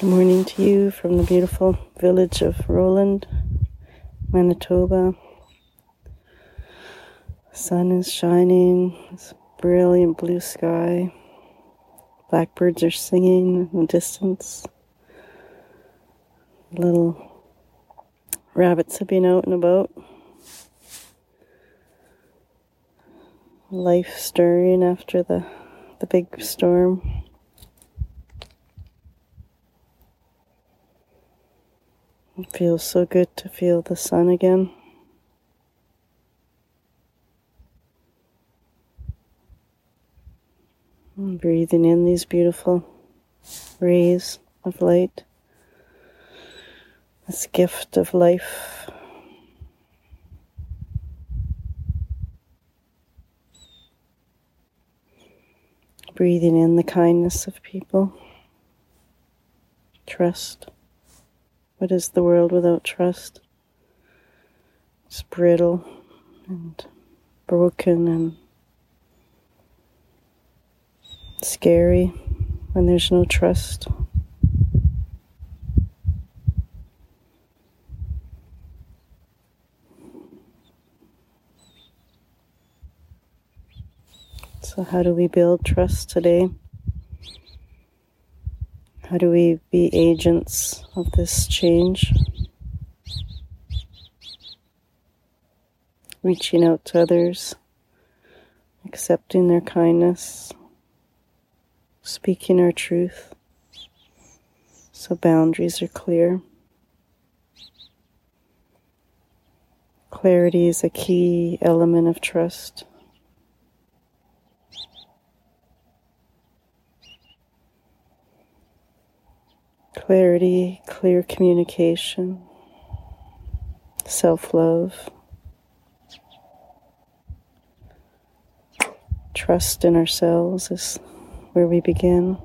Good morning to you from the beautiful village of Roland, Manitoba. Sun is shining, it's brilliant blue sky. Blackbirds are singing in the distance. Little rabbits have been out and about. Life stirring after the, the big storm. It feels so good to feel the sun again. And breathing in these beautiful rays of light, this gift of life. Breathing in the kindness of people, trust. What is the world without trust? It's brittle and broken and scary when there's no trust. So, how do we build trust today? How do we be agents of this change? Reaching out to others, accepting their kindness, speaking our truth so boundaries are clear. Clarity is a key element of trust. clarity, clear communication, self love, trust in ourselves is where we begin.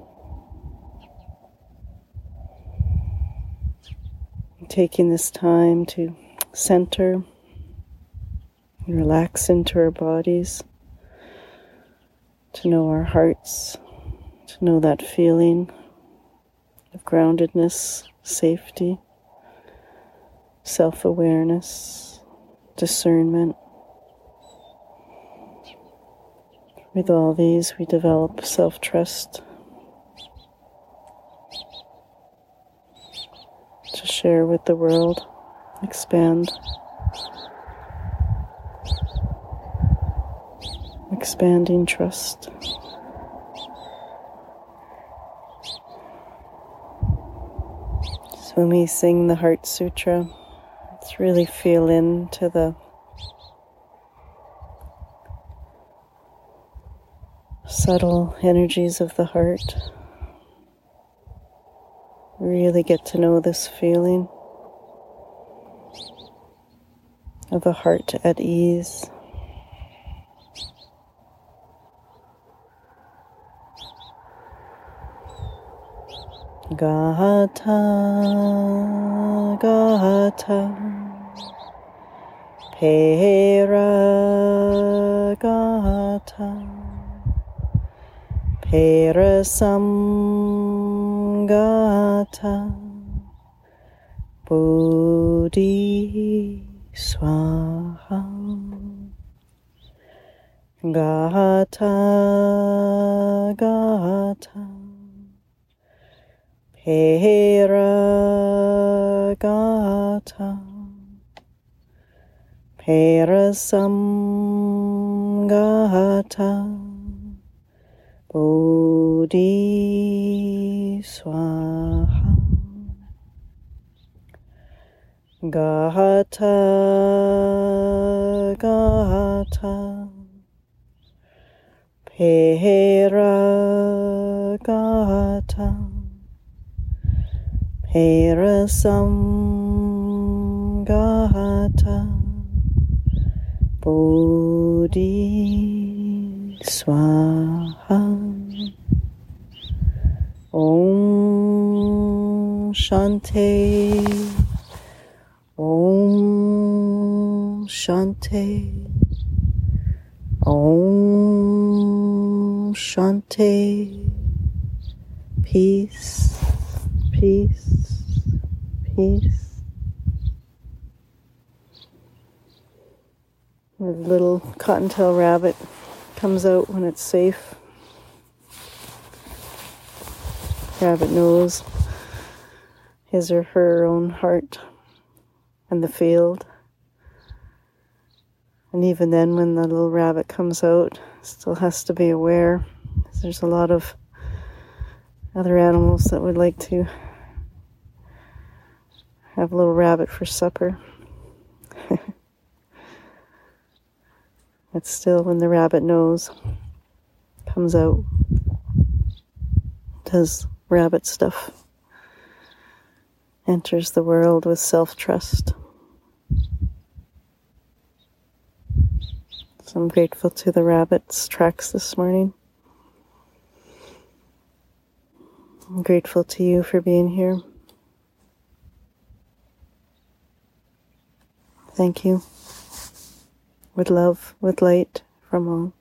Taking this time to center and relax into our bodies, to know our hearts, to know that feeling of groundedness, safety, self awareness, discernment. With all these, we develop self trust to share with the world, expand. Expanding trust. When we sing the Heart Sutra, let's really feel into the subtle energies of the heart. Really get to know this feeling of a heart at ease. Gata, Gata, Pera Gata, Perasam Gata, Bodhi Swaha. Gata, Gata. Peragata Parasamgata Bodhi Swaha Gata Gata Peragata Herasamgata Bodhi Swaha Om Shanti Om Shanti Om Shanti Peace peace, peace. The little cottontail rabbit comes out when it's safe. Rabbit knows his or her own heart and the field. And even then, when the little rabbit comes out, still has to be aware. There's a lot of other animals that would like to have a little rabbit for supper. but still, when the rabbit knows, comes out, does rabbit stuff, enters the world with self trust. So I'm grateful to the rabbit's tracks this morning. I'm grateful to you for being here. Thank you. With love, with light from all.